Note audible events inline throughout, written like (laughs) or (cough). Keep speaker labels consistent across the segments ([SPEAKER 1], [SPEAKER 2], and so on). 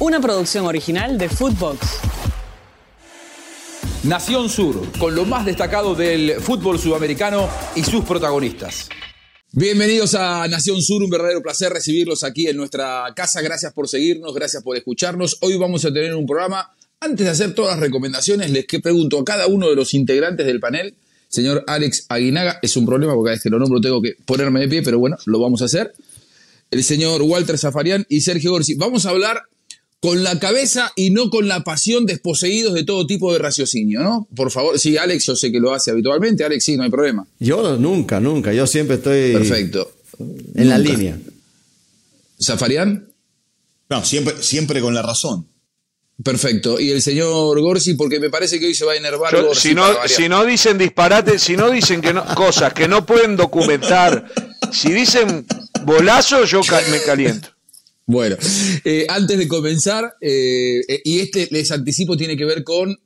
[SPEAKER 1] una producción original de Footbox.
[SPEAKER 2] Nación Sur, con lo más destacado del fútbol sudamericano y sus protagonistas. Bienvenidos a Nación Sur, un verdadero placer recibirlos aquí en nuestra casa. Gracias por seguirnos, gracias por escucharnos. Hoy vamos a tener un programa. Antes de hacer todas las recomendaciones, les pregunto a cada uno de los integrantes del panel, señor Alex Aguinaga, es un problema porque a este lo nombro tengo que ponerme de pie, pero bueno, lo vamos a hacer. El señor Walter Zafarian y Sergio Gorsi. Vamos a hablar con la cabeza y no con la pasión desposeídos de todo tipo de raciocinio, ¿no? Por favor, sí, Alex, yo sé que lo hace habitualmente, Alex, sí, no hay problema.
[SPEAKER 3] Yo nunca, nunca, yo siempre estoy
[SPEAKER 2] Perfecto.
[SPEAKER 3] en la línea.
[SPEAKER 2] ¿Zafarian?
[SPEAKER 4] No, siempre, siempre con la razón.
[SPEAKER 2] Perfecto. Y el señor Gorsi, porque me parece que hoy se va a enervar.
[SPEAKER 5] Yo,
[SPEAKER 2] Gorsi
[SPEAKER 5] si, no, si no dicen disparates, si no dicen que no, cosas que no pueden documentar, si dicen bolazo, yo ca- me caliento.
[SPEAKER 2] Bueno, eh, antes de comenzar, eh, eh, y este les anticipo tiene que ver con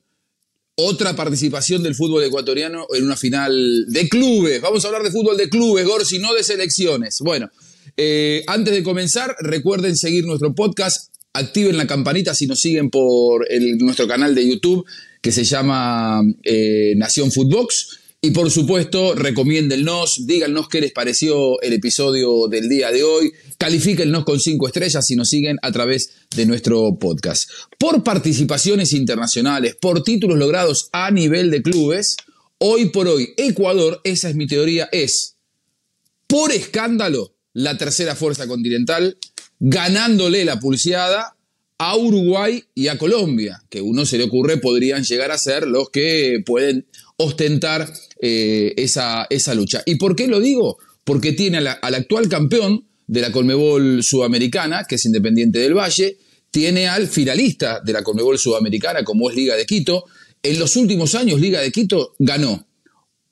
[SPEAKER 2] otra participación del fútbol ecuatoriano en una final de clubes. Vamos a hablar de fútbol de clubes, Gorsi, no de selecciones. Bueno, eh, antes de comenzar, recuerden seguir nuestro podcast, activen la campanita si nos siguen por nuestro canal de YouTube que se llama Nación Footbox. Y por supuesto, recomiéndennos, díganos qué les pareció el episodio del día de hoy, califíquennos con cinco estrellas si nos siguen a través de nuestro podcast. Por participaciones internacionales, por títulos logrados a nivel de clubes, hoy por hoy Ecuador, esa es mi teoría, es por escándalo la tercera fuerza continental, ganándole la pulseada a Uruguay y a Colombia, que uno se le ocurre podrían llegar a ser los que pueden ostentar eh, esa, esa lucha. ¿Y por qué lo digo? Porque tiene a la- al actual campeón de la Colmebol Sudamericana, que es Independiente del Valle, tiene al finalista de la Colmebol Sudamericana, como es Liga de Quito. En los últimos años, Liga de Quito ganó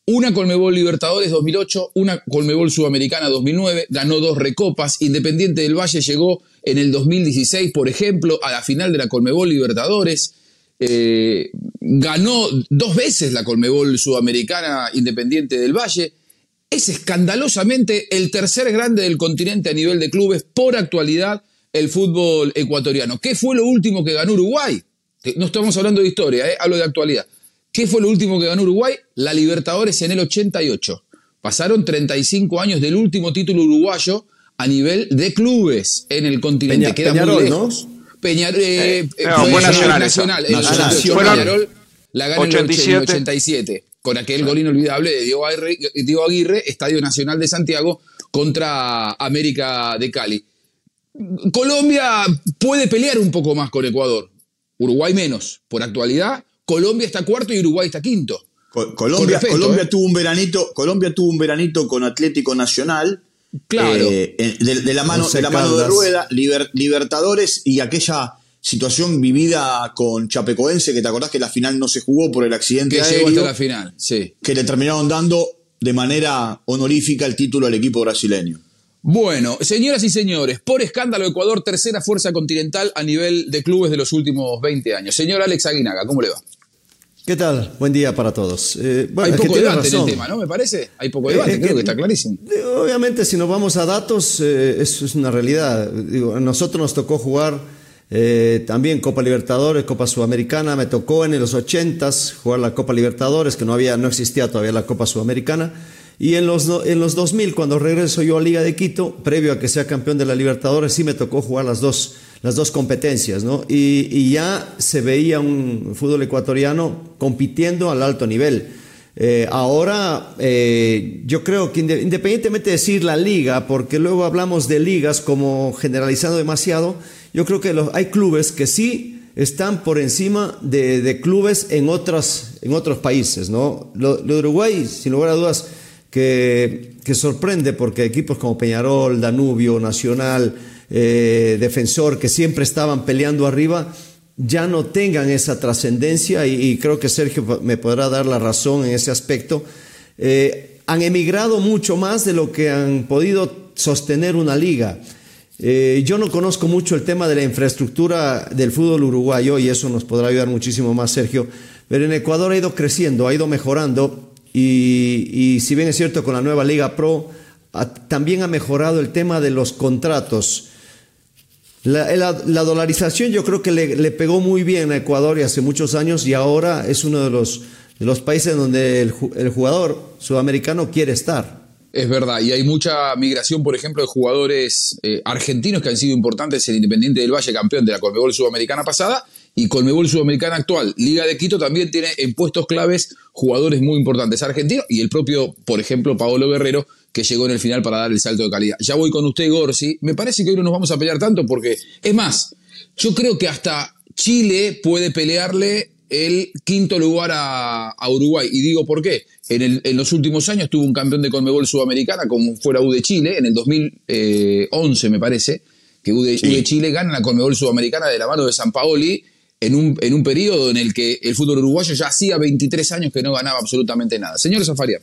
[SPEAKER 2] una Colmebol Libertadores 2008, una Colmebol Sudamericana 2009, ganó dos recopas. Independiente del Valle llegó en el 2016, por ejemplo, a la final de la Colmebol Libertadores. Eh, ganó dos veces la Colmebol Sudamericana Independiente del Valle. Es escandalosamente el tercer grande del continente a nivel de clubes por actualidad el fútbol ecuatoriano. ¿Qué fue lo último que ganó Uruguay? No estamos hablando de historia, eh, hablo de actualidad. ¿Qué fue lo último que ganó Uruguay? La Libertadores en el 88. Pasaron 35 años del último título uruguayo a nivel de clubes en el continente.
[SPEAKER 3] Peña-
[SPEAKER 2] Queda muy
[SPEAKER 3] Peñarol,
[SPEAKER 2] lejos. Peñar- eh,
[SPEAKER 5] Eh,
[SPEAKER 2] eh,
[SPEAKER 5] no,
[SPEAKER 2] fue
[SPEAKER 5] fue Nacional
[SPEAKER 2] Nacional, en el
[SPEAKER 3] esa.
[SPEAKER 2] 88,
[SPEAKER 5] Fueron
[SPEAKER 2] Peñarol la gana en el
[SPEAKER 5] 87.
[SPEAKER 2] 87 con aquel gol inolvidable de Diego Aguirre, Diego Aguirre, Estadio Nacional de Santiago contra América de Cali. Colombia puede pelear un poco más con Ecuador, Uruguay menos. Por actualidad, Colombia está cuarto y Uruguay está quinto.
[SPEAKER 4] Co- Colombia,
[SPEAKER 2] respeto,
[SPEAKER 4] Colombia
[SPEAKER 2] ¿eh?
[SPEAKER 4] tuvo un veranito, Colombia tuvo un veranito con Atlético Nacional.
[SPEAKER 2] Claro.
[SPEAKER 4] eh, eh, de, de la mano, de la mano de. Rueda, Liber- Libertadores y aquella situación vivida con Chapecoense, que te acordás que la final no se jugó por el accidente
[SPEAKER 2] Que llegó
[SPEAKER 4] aéreo,
[SPEAKER 2] hasta la final, sí.
[SPEAKER 4] que le terminaron dando de manera honorífica el título al equipo brasileño.
[SPEAKER 2] Bueno, señoras y señores, por escándalo Ecuador, tercera fuerza continental a nivel de clubes de los últimos 20 años. Señor Alex Aguinaga, ¿cómo le va?
[SPEAKER 3] ¿Qué tal? Buen día para todos. Eh, bueno,
[SPEAKER 2] Hay poco debate en el tema, ¿no? Me parece. Hay poco
[SPEAKER 3] Eh,
[SPEAKER 2] debate, creo
[SPEAKER 3] que-
[SPEAKER 2] que está clarísimo.
[SPEAKER 3] Eh, Obviamente, si nos vamos a datos, eh, eso es una realidad. Digo, a nosotros nos tocó jugar eh, también Copa Libertadores, Copa Sudamericana. Me tocó en los 80s jugar la Copa Libertadores, que no, había, no existía todavía la Copa Sudamericana. Y en los, en los 2000, cuando regreso yo a Liga de Quito, previo a que sea campeón de la Libertadores, sí me tocó jugar las dos, las dos competencias, ¿no? Y, y ya se veía un fútbol ecuatoriano compitiendo al alto nivel. Eh, ahora, eh, yo creo que inde- independientemente de decir la liga, porque luego hablamos de ligas como generalizando demasiado, yo creo que hay clubes que sí están por encima de, de clubes en, otras, en otros países. ¿no? Lo, lo Uruguay, sin lugar a dudas, que, sorprende porque equipos como Peñarol, Danubio, Nacional, eh, Defensor, que siempre estaban peleando arriba, ya no tengan esa trascendencia y, y creo que Sergio me podrá dar la razón en ese aspecto. Eh, han emigrado mucho más de lo que han podido sostener una liga. Eh, yo no conozco mucho el tema de la infraestructura del fútbol uruguayo y eso nos podrá ayudar muchísimo más, Sergio. Pero en Ecuador ha ido creciendo, ha ido mejorando y, si bien es cierto con la nueva Liga Pro, también ha mejorado el tema de los contratos. La, la- la dolarización yo creo que le, le pegó muy bien a Ecuador y hace muchos años y ahora es uno de los, de los países donde el jugador sudamericano quiere estar.
[SPEAKER 2] Es verdad, y hay mucha migración, por ejemplo, de jugadores eh, argentinos que han sido importantes en Independiente del Valle, campeón de la Conmebol Sudamericana pasada, y Conmebol Sudamericana actual. Liga de Quito también tiene en puestos claves jugadores muy importantes argentinos, y el propio, por ejemplo, Paolo Guerrero, que llegó en el final para dar el salto de calidad. Ya voy con usted, Gorsi. Me parece que hoy no nos vamos a pelear tanto porque, es más, yo creo que hasta Chile puede pelearle el quinto lugar a, a Uruguay. Y digo por qué. En, el- en los últimos años tuvo un campeón de Conmebol Sudamericana, como fuera U de Chile, en el 2011 me parece, que U de, U de Chile gana la Conmebol Sudamericana de la mano de San Paoli en un, en un periodo en el que el fútbol uruguayo ya hacía 23 años que no ganaba absolutamente nada. Señor Zafaria.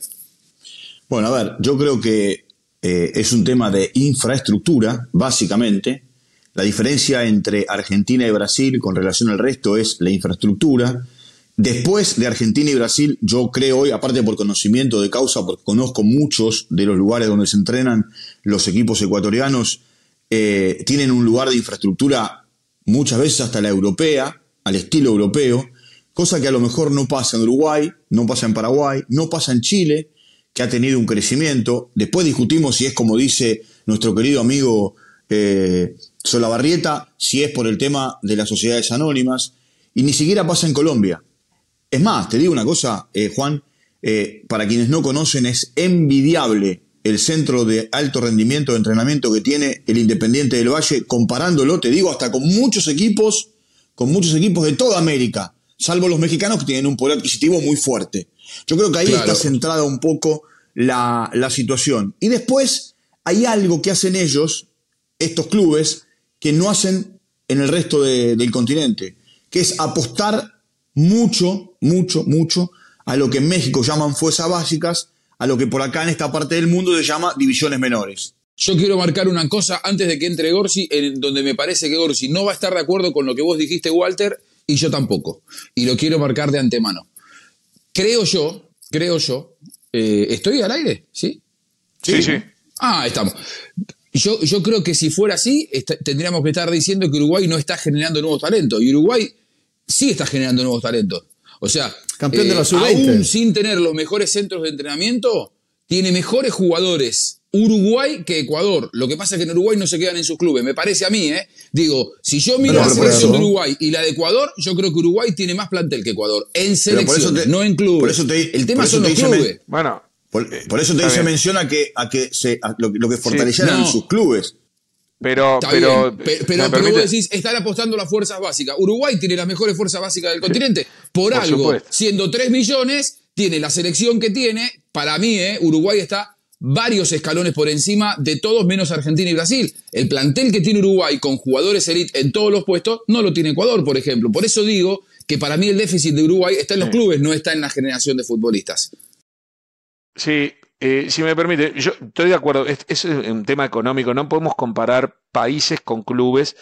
[SPEAKER 4] Bueno, a ver, yo creo que eh, es un tema de infraestructura, básicamente. La diferencia entre Argentina y Brasil con relación al resto es la infraestructura. Después de Argentina y Brasil, yo creo hoy, aparte por conocimiento de causa, porque conozco muchos de los lugares donde se entrenan los equipos ecuatorianos, eh, tienen un lugar de infraestructura muchas veces hasta la europea, al estilo europeo, cosa que a lo mejor no pasa en Uruguay, no pasa en Paraguay, no pasa en Chile, que ha tenido un crecimiento. Después discutimos si es como dice nuestro querido amigo eh, Solabarrieta, si es por el tema de las sociedades anónimas, y ni siquiera pasa en Colombia. Es más, te digo una cosa, eh, Juan, eh, para quienes no conocen, es envidiable el centro de alto rendimiento de entrenamiento que tiene el Independiente del Valle, comparándolo, te digo, hasta con muchos equipos, con muchos equipos de toda América, salvo los mexicanos que tienen un poder adquisitivo muy fuerte. Yo creo que ahí
[SPEAKER 2] Claro.
[SPEAKER 4] está centrada un poco la, la situación. Y después hay algo que hacen ellos, estos clubes, que no hacen en el resto de- del continente, que es apostar mucho, mucho, mucho a lo que en México llaman fuerzas básicas, a lo que por acá en esta parte del mundo se llama divisiones menores.
[SPEAKER 2] Yo quiero marcar una cosa antes de que entre Gorsi, en donde me parece que Gorsi no va a estar de acuerdo con lo que vos dijiste, Walter, y yo tampoco. Y lo quiero marcar de antemano. Creo yo, creo yo, eh, ¿estoy al aire? ¿Sí?
[SPEAKER 5] Sí, sí.
[SPEAKER 2] Ah, estamos. Yo, yo creo que si fuera así, tendríamos que estar diciendo que Uruguay no está generando nuevos talentos. Y Uruguay sí está generando nuevos talentos. O sea, eh,
[SPEAKER 3] Campeón de la sub-20.
[SPEAKER 2] aún sin tener los mejores centros de entrenamiento, tiene mejores jugadores Uruguay que Ecuador. Lo que pasa es que en Uruguay no se quedan en sus clubes. Me parece a mí, ¿eh? Digo, si yo miro la
[SPEAKER 3] pero por
[SPEAKER 2] selección
[SPEAKER 3] eso-
[SPEAKER 2] de Uruguay y la de Ecuador, yo creo que Uruguay tiene más plantel que Ecuador. En
[SPEAKER 4] Pero
[SPEAKER 2] selección,
[SPEAKER 4] te-
[SPEAKER 2] no en clubes.
[SPEAKER 4] por eso te-
[SPEAKER 2] El tema
[SPEAKER 4] por eso
[SPEAKER 2] son
[SPEAKER 4] te
[SPEAKER 2] los
[SPEAKER 4] men-
[SPEAKER 2] clubes.
[SPEAKER 5] Bueno,
[SPEAKER 4] Por, por eso te
[SPEAKER 5] está
[SPEAKER 4] dice
[SPEAKER 5] bien.
[SPEAKER 4] menciona que, a que se, a lo, lo que fortaleceran
[SPEAKER 2] no.
[SPEAKER 4] sus clubes.
[SPEAKER 5] pero,
[SPEAKER 2] Está
[SPEAKER 5] pero,
[SPEAKER 2] bien,
[SPEAKER 5] ¿me
[SPEAKER 2] pero, pero
[SPEAKER 5] permite?
[SPEAKER 2] vos decís, están apostando a las fuerzas básicas. Uruguay tiene las mejores fuerzas básicas del continente. Por,
[SPEAKER 5] Por
[SPEAKER 2] algo,
[SPEAKER 5] supuesto.
[SPEAKER 2] siendo 3 millones, tiene la selección que tiene. Para mí, eh, Uruguay está varios escalones por encima de todos menos Argentina y Brasil. El plantel que tiene Uruguay con jugadores elite en todos los puestos no lo tiene Ecuador, por ejemplo. Por eso digo que para mí el déficit de Uruguay está en los clubes, no está en la generación de futbolistas.
[SPEAKER 5] Sí, eh, si me permite, yo estoy de acuerdo, es, es un tema económico, no podemos comparar países con clubes.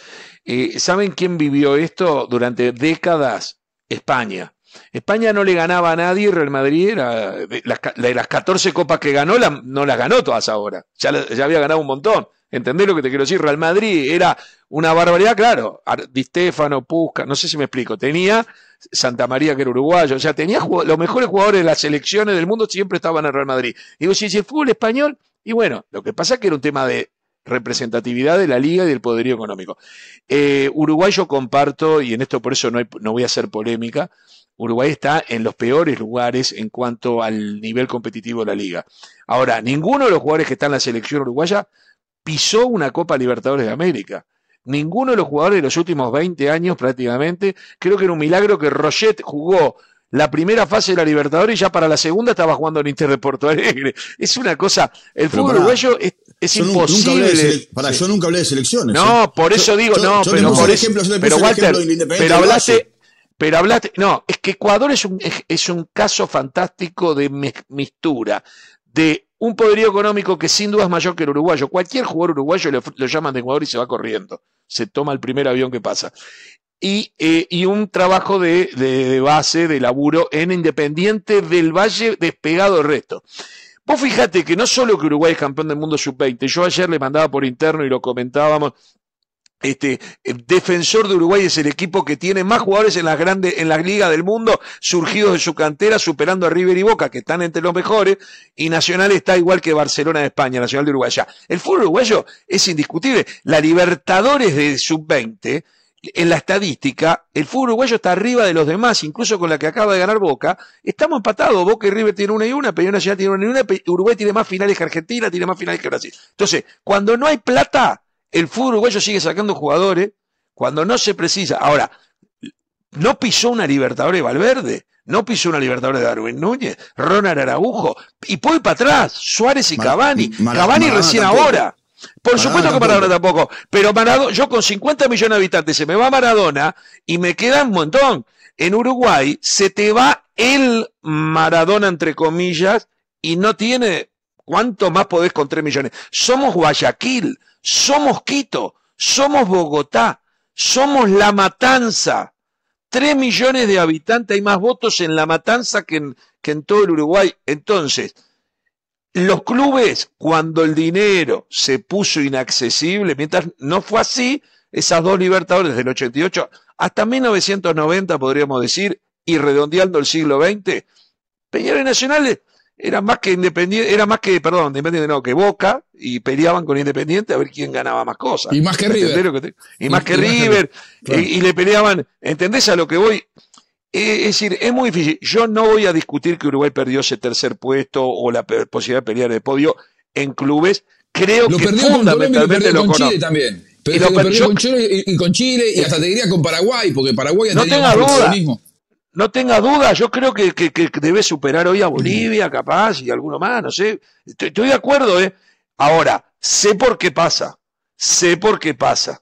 [SPEAKER 5] Eh, ¿Saben quién vivió esto durante décadas? España. España no le ganaba a nadie, Real Madrid era de las, de las 14 copas que ganó, no las ganó todas ahora, ya, ya había ganado un montón. ¿Entendés lo que te quiero decir? Real Madrid era una barbaridad, claro. Ar- Di Stefano, Pusca, no sé si me explico. Tenía Santa María, que era uruguayo, o sea, tenía los mejores jugadores de las selecciones del mundo siempre estaban en Real Madrid. Digo, si el fútbol español, y bueno, lo que pasa es que era un tema de representatividad de la liga y del poderío económico. Eh, Uruguay yo comparto, y en esto por eso no, hay- no voy a hacer polémica, Uruguay está en los peores lugares en cuanto al nivel competitivo de la liga. Ahora, ninguno de los jugadores que están en la selección uruguaya pisó una Copa Libertadores de América. Ninguno de los jugadores de los últimos 20 años prácticamente, creo que era un milagro que Roget jugó la primera fase de la Libertadores y ya para la segunda estaba jugando en Inter de Porto Alegre. (laughs) Es una cosa, el fútbol uruguayo es, es
[SPEAKER 4] Yo nu- nunca hablé
[SPEAKER 5] imposible.
[SPEAKER 4] pará, yo nunca hablé de selecciones.
[SPEAKER 5] No, por eso
[SPEAKER 4] Yo-
[SPEAKER 5] digo,
[SPEAKER 4] yo-
[SPEAKER 5] no, pero por
[SPEAKER 4] ejemplo,
[SPEAKER 5] pero Walter, pero hablaste. Pero hablaste, no, es que Ecuador es un, es, un caso fantástico de mi- mistura, de un poderío económico que sin duda es mayor que el uruguayo. Cualquier jugador uruguayo lo, lo llaman de Ecuador y se va corriendo, se toma el primer avión que pasa. Y, eh, y un trabajo de, de- base, de laburo en Independiente del Valle despegado del resto. Vos fijate que no solo que Uruguay es campeón del mundo sub-20, yo ayer le mandaba por interno y lo comentábamos, este, el defensor de Uruguay es el equipo que tiene más jugadores en las grandes, en las ligas del mundo, surgidos de su cantera, superando a River y Boca, que están entre los mejores, y Nacional está igual que Barcelona de España, Nacional de Uruguay. el fútbol uruguayo es indiscutible. La Libertadores de Sub-20, en la estadística, el fútbol uruguayo está arriba de los demás, incluso con la que acaba de ganar Boca. Estamos empatados. Boca y River tienen una y una, Peñarol Nacional tiene una y una, Uruguay tiene más finales que Argentina, tiene más finales que Brasil. Entonces, cuando no hay plata, el fútbol uruguayo sigue sacando jugadores cuando no se precisa. Ahora, no pisó una Libertadores de Valverde, no pisó una Libertadores de Darwin Núñez, Ronald Araujo, y puede para atrás, Suárez y Cavani. Cavani recién ahora. Por supuesto que Maradona tampoco, pero Maradona, yo con 50 millones de habitantes se me va Maradona y me queda un montón. En Uruguay se te va el Maradona, entre comillas, y no tiene ¿Cuánto más podés con 3 millones? Somos Guayaquil, somos Quito, somos Bogotá, somos La Matanza. 3 millones de habitantes, hay más votos en La Matanza que en, todo el Uruguay. Entonces, los clubes, cuando el dinero se puso inaccesible, mientras no fue así, esas dos libertadores del 88 hasta 1990, podríamos decir, y redondeando el siglo XX, Peñarol Nacionales era más que Independiente, era más que, perdón, Independiente no, que Boca, y peleaban con Independiente a ver quién ganaba más cosas.
[SPEAKER 2] Y más que River.
[SPEAKER 5] y, más que River, y, le peleaban, ¿entendés a lo que voy? Eh, es decir, es muy difícil. Yo no voy a discutir que Uruguay perdió ese tercer puesto o la posibilidad de pelear el podio en clubes. Creo que fundamentalmente
[SPEAKER 2] lo con Chile también. Pero y lo, perdió con Chile y, con Chile y hasta te diría con Paraguay, porque Paraguay ha
[SPEAKER 5] no tenga duda, no tenga duda, yo creo que, debe superar hoy a Bolivia, capaz, y alguno más, no sé. Estoy, de acuerdo, ¿eh? Ahora, sé por qué pasa. Sé por qué pasa.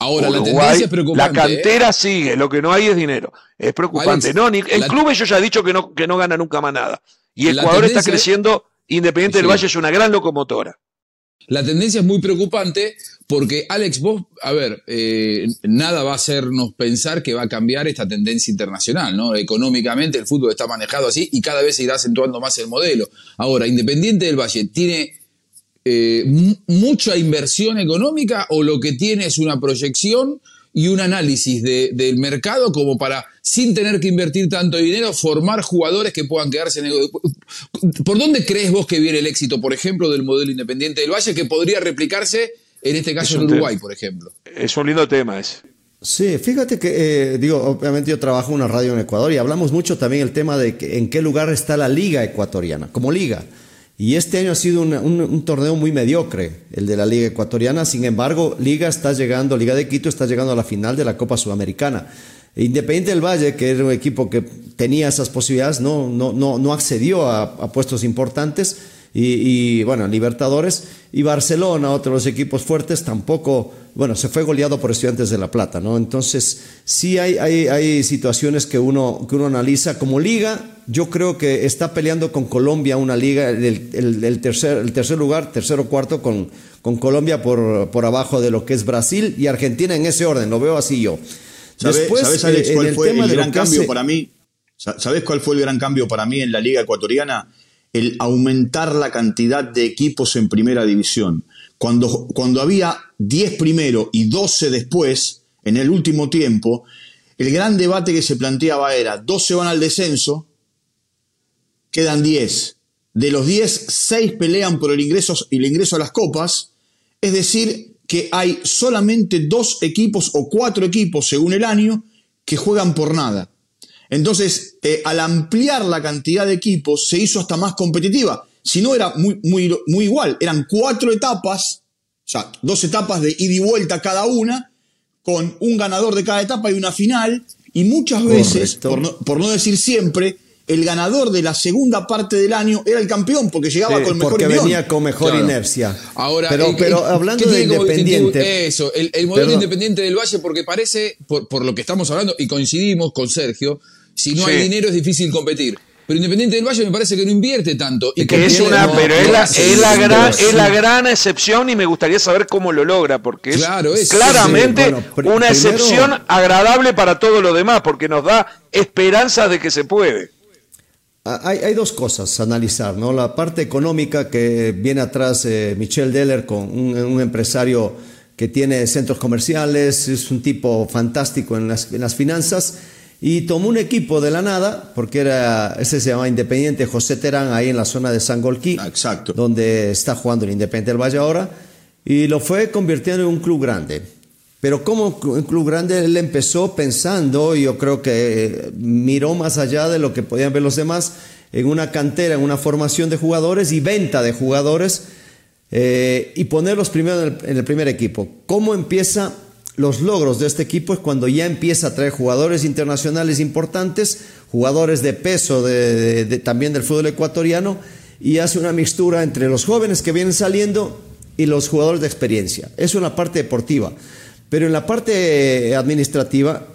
[SPEAKER 2] Ahora, la tendencia es preocupante.
[SPEAKER 5] La cantera ¿eh? sigue, lo que no hay es dinero. Es preocupante. no, ni, el club ellos ya ha dicho que no, que no gana nunca más nada. Y Ecuador está creciendo, Independiente del Valle es una gran locomotora.
[SPEAKER 2] La tendencia es muy preocupante porque, Alex, vos, a ver, eh, nada va a hacernos pensar que va a cambiar esta tendencia internacional, ¿no? Económicamente el fútbol está manejado así y cada vez se irá acentuando más el modelo. Ahora, Independiente del Valle, ¿tiene eh, mucha inversión económica o lo que tiene es una proyección y un análisis del mercado como para, sin tener que invertir tanto dinero, formar jugadores que puedan quedarse en el... ¿Por dónde crees vos que viene el éxito, por ejemplo, del modelo independiente del Valle que podría replicarse en este caso en Uruguay, por ejemplo?
[SPEAKER 5] Es un lindo tema ese.
[SPEAKER 3] Sí, fíjate que, eh, digo, obviamente yo trabajo en una radio en Ecuador y hablamos mucho también el tema de en qué lugar está la liga ecuatoriana, como liga. Y este año ha sido un, torneo muy mediocre, el de la Liga Ecuatoriana. Sin embargo, Liga está llegando, Liga de Quito está llegando a la final de la Copa Sudamericana. Independiente del Valle, que era un equipo que tenía esas posibilidades, no, no, no, no accedió a puestos importantes y, bueno, Libertadores y Barcelona, otro de los equipos fuertes, tampoco, bueno, se fue goleado por Estudiantes de La Plata, ¿no? Entonces, sí hay, hay, hay situaciones que uno, que uno analiza como liga. Yo creo que está peleando con Colombia una liga, el, tercer, el tercer lugar, tercero cuarto, con, con Colombia por, por abajo de lo que es Brasil y Argentina en ese orden, lo veo así yo.
[SPEAKER 4] Después, ¿Sabes, Alex, cuál fue el gran cambio para mí? ¿Sabes cuál fue el gran cambio para mí en la liga ecuatoriana? El aumentar la cantidad de equipos en primera división. Cuando, cuando había 10 primero y 12 después, en el último tiempo, el gran debate que se planteaba era, 12 van al descenso, quedan 10. De los 10, 6 pelean por el ingreso, el ingreso a las copas, es decir, que hay solamente dos equipos o cuatro equipos, según el año, que juegan por nada. Entonces, eh, al ampliar la cantidad de equipos, se hizo hasta más competitiva. Si no, era muy, muy, muy igual. Eran cuatro etapas, o sea, dos etapas de ida y vuelta cada una, con un ganador de cada etapa y una final. Y muchas veces, por no, por no, decir siempre, el ganador de la segunda parte del año era el campeón porque llegaba con mejor
[SPEAKER 3] porque venía con mejor inercia. Ahora, pero, pero hablando de Independiente.
[SPEAKER 2] Eso, el, modelo independiente del Valle, porque parece, por, por, lo que estamos hablando, y coincidimos con Sergio, si no hay dinero es difícil competir. Pero Independiente del Valle me parece que no invierte tanto.
[SPEAKER 5] Y que es una, pero es, la, gran, es la gran excepción y me gustaría saber cómo lo logra, porque es, claramente una excepción agradable para todo lo demás, porque nos da esperanza de que se puede.
[SPEAKER 3] Ah, hay, dos cosas a analizar, ¿no? La parte económica que viene atrás eh, Michel Deller con un, empresario que tiene centros comerciales, es un tipo fantástico en las, en las finanzas y tomó un equipo de la nada, porque era, ese se llama Independiente José Terán, ahí en la zona de San Golquí,
[SPEAKER 4] Exacto.
[SPEAKER 3] donde está jugando el Independiente del Valle ahora, y lo fue convirtiendo en un club grande. Pero como un club grande, él empezó pensando, yo creo que eh, miró más allá de lo que podían ver los demás, en una cantera, en una formación de jugadores y venta de jugadores, eh, y ponerlos primero en el, en el primer equipo. ¿Cómo empieza los logros de este equipo es cuando ya empieza a traer jugadores internacionales importantes, jugadores de peso de, también del fútbol ecuatoriano, y hace una mixtura entre los jóvenes que vienen saliendo y los jugadores de experiencia. Eso en la parte deportiva. Pero en la parte administrativa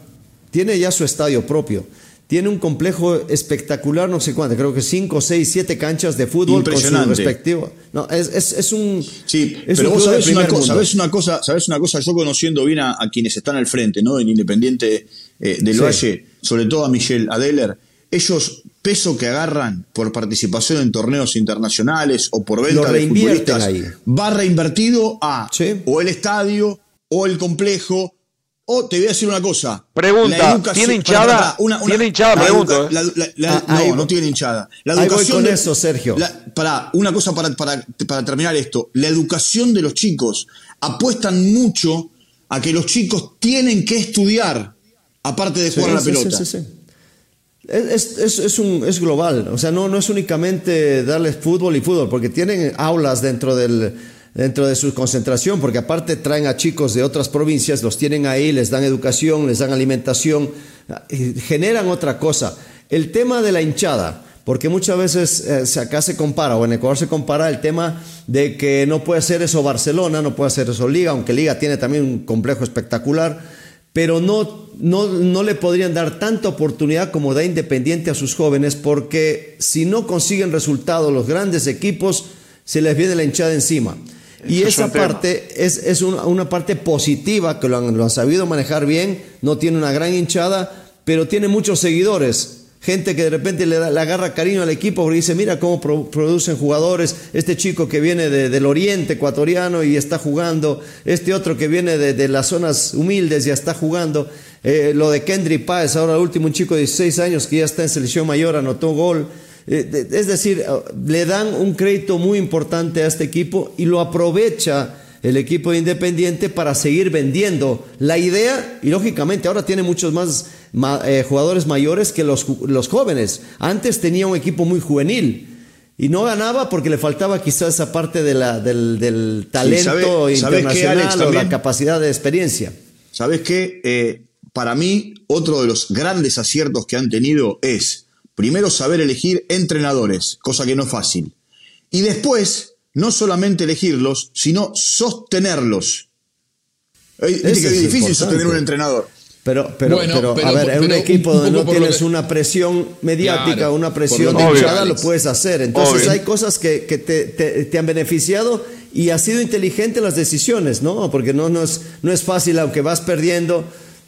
[SPEAKER 3] tiene ya su estadio propio. Tiene un complejo espectacular, no sé cuánto, creo que 5, 6, 7 canchas de fútbol con su respectivo. No, es, es, es un.
[SPEAKER 4] Sí, es pero un vos sabés una, cosa, sabés una, cosa, sabés una cosa, yo conociendo bien a, a quienes están al frente, ¿no? En Independiente eh, del sí. Valle, sobre todo a Michelle Adeler, ellos, peso que agarran por participación en torneos internacionales o por venta de futbolistas, ahí. va reinvertido a sí. o el estadio o el complejo o te voy a decir una cosa.
[SPEAKER 5] Pregunta, ¿tiene hinchada? Para, una, una, ¿Tiene hinchada?
[SPEAKER 4] La
[SPEAKER 5] pregunto.
[SPEAKER 4] La, la, ah, no, no tiene hinchada. La educación
[SPEAKER 3] con
[SPEAKER 4] de,
[SPEAKER 3] eso, Sergio.
[SPEAKER 4] para, una cosa para, para, para terminar esto. La educación de los chicos. Apuestan mucho a que los chicos tienen que estudiar, aparte de jugar sí, a la
[SPEAKER 3] sí,
[SPEAKER 4] pelota.
[SPEAKER 3] Sí, es, es, es, un, es global, o sea, no, no es únicamente darles fútbol y fútbol, porque tienen aulas dentro del, dentro de su concentración, porque aparte traen a chicos de otras provincias, los tienen ahí, les dan educación, les dan alimentación, generan otra cosa. El tema de la hinchada, porque muchas veces eh, acá se compara, o en Ecuador se compara el tema de que no puede hacer eso Barcelona, no puede hacer eso Liga, aunque Liga tiene también un complejo espectacular, pero no, no, no le podrían dar tanta oportunidad como da Independiente a sus jóvenes, porque si no consiguen resultados los grandes equipos, se les viene la hinchada encima. Y esa parte es, es una, una, parte positiva que lo han, lo han, sabido manejar bien, no tiene una gran hinchada, pero tiene muchos seguidores. Gente que de repente le, da, le agarra cariño al equipo porque dice, mira cómo pro, producen jugadores, este chico que viene de, del oriente ecuatoriano y está jugando, este otro que viene de, de las zonas humildes y está jugando. Eh, lo de Kendry Páez, ahora el último, un chico de 16 años que ya está en selección mayor, anotó gol. Eh, es decir, le dan un crédito muy importante a este equipo y lo aprovecha el equipo de Independiente para seguir vendiendo la idea y lógicamente ahora tiene muchos más eh, jugadores mayores que los, los jóvenes. Antes tenía un equipo muy juvenil y no ganaba porque le faltaba quizás esa parte de la, del, del, talento sí, ¿sabe, internacional o la capacidad de experiencia.
[SPEAKER 4] ¿Sabes qué? Eh, para mí, otro de los grandes aciertos que han tenido es Primero saber elegir entrenadores, cosa que no es fácil. Y después, no solamente elegirlos, sino sostenerlos. Que es difícil importante. sostener un entrenador.
[SPEAKER 3] Pero, pero, bueno, pero, pero, a ver, en un equipo un, donde no tienes que... una presión mediática, claro, una presión de hinchada, lo puedes hacer. Entonces Obvio. hay cosas que, que te, te, te, han beneficiado y ha sido inteligente las decisiones, ¿no? Porque no, no, es, no es fácil, aunque vas perdiendo,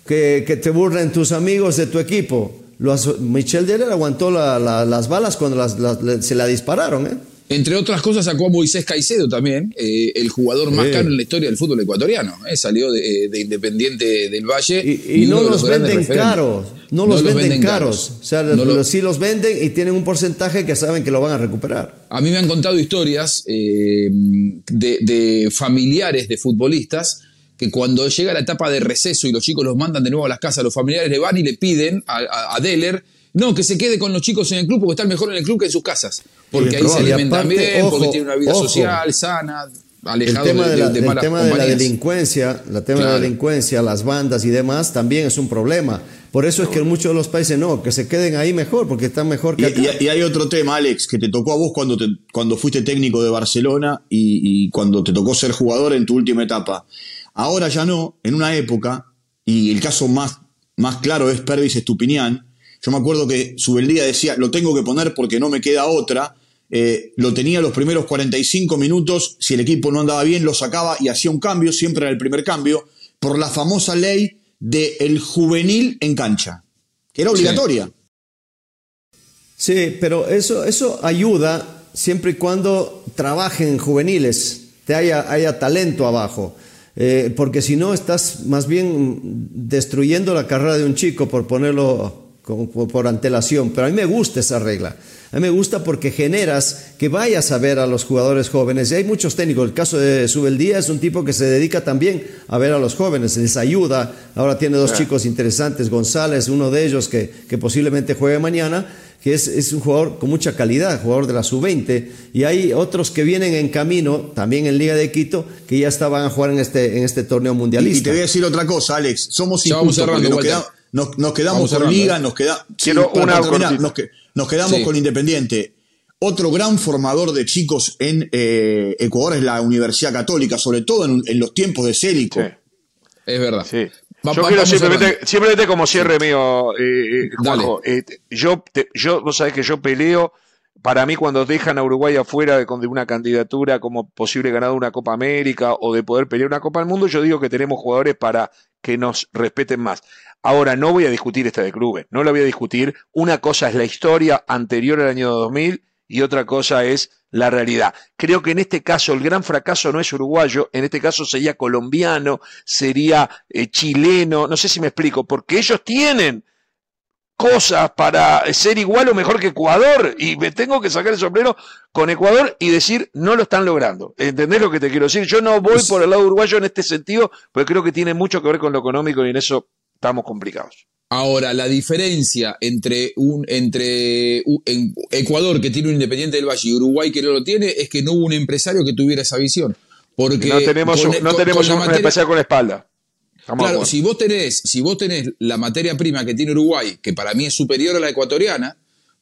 [SPEAKER 3] que, que te burlen tus amigos de tu equipo. Los, Michel Deller aguantó la, la, las balas cuando las, las, se la dispararon. ¿eh?
[SPEAKER 2] Entre otras cosas sacó a Moisés Caicedo también, eh, el jugador más caro en la historia del fútbol ecuatoriano. Eh, salió de, de, Independiente del Valle.
[SPEAKER 3] Y, y no los, los venden caros, no los, no venden, venden caros. caros. O sea, no lo... sí los venden y tienen un porcentaje que saben que lo van a recuperar.
[SPEAKER 2] A mí me han contado historias eh, de, de familiares de futbolistas que cuando llega la etapa de receso y los chicos los mandan de nuevo a las casas, los familiares le van y le piden a, a, a Deller, no, que se quede con los chicos en el club porque están mejor en el club que en sus casas. Porque ahí se alimentan bien, ojo, porque tienen una vida ojo. social sana, alejado
[SPEAKER 3] el tema de, de, la,
[SPEAKER 2] de,
[SPEAKER 3] de el tema de la delincuencia, el tema claro. de la delincuencia, las bandas y demás, también es un problema. Por eso es que en muchos de los países no, que se queden ahí mejor, porque están mejor que
[SPEAKER 4] y,
[SPEAKER 3] acá.
[SPEAKER 4] Y, y, hay otro tema, Alex, que te tocó a vos cuando, te, cuando fuiste técnico de Barcelona y, y cuando te tocó ser jugador en tu última etapa. Ahora ya no, en una época, y el caso más, más claro es Pervis Estupinián, yo me acuerdo que Subeldía decía, lo tengo que poner porque no me queda otra, eh, lo tenía los primeros 45 minutos, si el equipo no andaba bien lo sacaba y hacía un cambio, siempre era el primer cambio, por la famosa ley del el juvenil en cancha, que era obligatoria.
[SPEAKER 3] Sí, sí pero eso, eso ayuda siempre y cuando trabajen juveniles, te haya, haya talento abajo. Eh, porque si no estás más bien destruyendo la carrera de un chico por ponerlo por antelación. Pero a mí me gusta esa regla. A mí me gusta porque generas que vayas a ver a los jugadores jóvenes. Y hay muchos técnicos. El caso de Subeldía es un tipo que se dedica también a ver a los jóvenes, les ayuda. Ahora tiene dos chicos interesantes, González, uno de ellos que, que posiblemente juegue mañana que es, un jugador con mucha calidad, jugador de la sub-20, y hay otros que vienen en camino, también en Liga de Quito, que ya estaban a jugar en este, en este torneo mundialista.
[SPEAKER 4] Y, te voy a decir otra cosa, Alex, somos injustos nos, quedamos con Liga, nos, queda, nos, quedamos con Independiente. Otro gran formador de chicos en eh, Ecuador es la Universidad Católica, sobre todo en, los tiempos de Célico.
[SPEAKER 2] Es verdad.
[SPEAKER 5] Sí yo quiero simplemente, como cierre mío, eh, eh Juanjo, eh, yo, yo, vos sabés que yo peleo, para mí cuando dejan a Uruguay afuera de, de una candidatura como posible ganador de una Copa América o de poder pelear una Copa del Mundo, yo digo que tenemos jugadores para que nos respeten más. Ahora, no voy a discutir esta de clubes, no la voy a discutir. Una cosa es la historia anterior al año 2000 y otra cosa es la realidad. Creo que en este caso el gran fracaso no es uruguayo, en este caso sería colombiano, sería eh, chileno, no sé si me explico, porque ellos tienen cosas para ser igual o mejor que Ecuador y me tengo que sacar el sombrero con Ecuador y decir no lo están logrando. ¿Entendés lo que te quiero decir? Yo no voy por el lado uruguayo en este sentido, porque creo que tiene mucho que ver con lo económico y en eso estamos complicados.
[SPEAKER 2] Ahora, la diferencia entre un entre Ecuador, que tiene un Independiente del Valle, y Uruguay, que no lo tiene, es que no hubo un empresario que tuviera esa visión. Porque
[SPEAKER 5] no tenemos, no tenemos un empresario con espalda.
[SPEAKER 2] claro, si vos, tenés, si vos tenés la materia prima que tiene Uruguay, que para mí es superior a la ecuatoriana,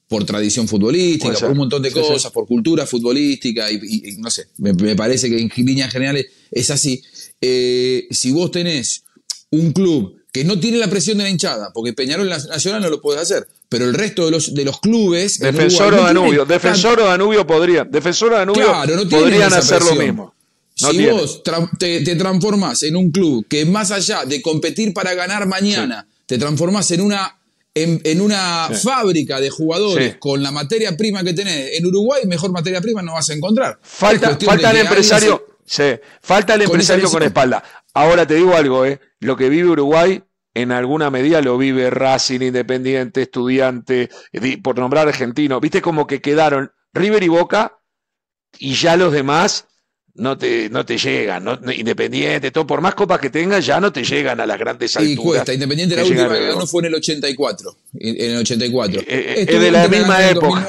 [SPEAKER 2] por tradición futbolística, por un montón de cosas, por cultura futbolística, y, no sé, me, parece que en líneas generales es así. Eh, si vos tenés un club que no tiene la presión de la hinchada, porque Peñarol Nacional no lo puede hacer, pero el resto de los, de los clubes.
[SPEAKER 5] Defensor o Danubio, Defensor o Danubio podrían, Defensor o Danubio podrían hacer lo mismo.
[SPEAKER 2] si vos te, transformás en un club que más allá de competir para ganar mañana, te transformás en una, en, una fábrica de jugadores con la materia prima que tenés en Uruguay, mejor materia prima no vas a encontrar.
[SPEAKER 5] Falta, falta el empresario. Sí, falta el empresario con espalda. Ahora te digo algo, ¿eh? lo que vive Uruguay en alguna medida lo vive Racing, Independiente, Estudiante, por nombrar argentino. Viste como que quedaron River y Boca y ya los demás no te, no te llegan, ¿no? Independiente, todo, por más copas que tengas, ya no te llegan a las grandes alturas. Y
[SPEAKER 2] cuesta, Independiente la última que ganó fue en el 84. En el 84. Eh,
[SPEAKER 5] eh, es de la misma época.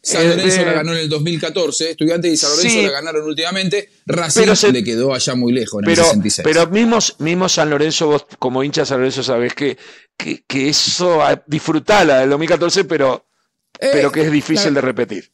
[SPEAKER 2] San eh, Lorenzo la ganó en el 2014, Estudiantes y San Lorenzo la ganaron últimamente, Racing le quedó allá muy lejos en
[SPEAKER 5] pero,
[SPEAKER 2] el 66.
[SPEAKER 5] Pero mismo, San Lorenzo, vos como hincha de San Lorenzo sabés que, que, que eso, disfrutala del 2014, pero, pero que es difícil de repetir.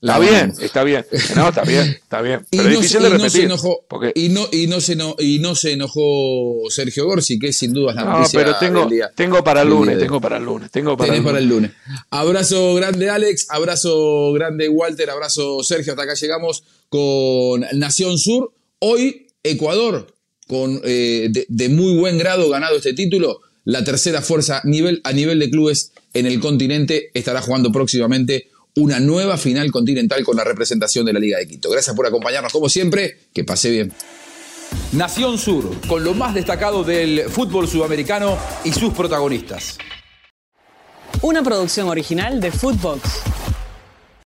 [SPEAKER 5] Está bien, está bien. No, está bien, está bien. (laughs) Pero difícil de repetir.
[SPEAKER 2] se enojó, y, no, y, no se y no se enojó Sergio Gorsi, que es sin duda la no,
[SPEAKER 5] pero tengo, tengo para el lunes, tengo para el lunes, tengo para, el,
[SPEAKER 2] para el lunes. Abrazo grande Alex, abrazo grande Walter, abrazo Sergio, hasta acá llegamos con Nación Sur. Hoy Ecuador, con eh, de, muy buen grado ganado este título, la tercera fuerza nivel, a nivel de clubes en el continente, estará jugando próximamente una nueva final continental con la representación de la Liga de Quito. Gracias por acompañarnos como siempre, que pase bien.
[SPEAKER 6] Nación Sur, con lo más destacado del fútbol sudamericano y sus protagonistas.
[SPEAKER 1] Una producción original de Footbox.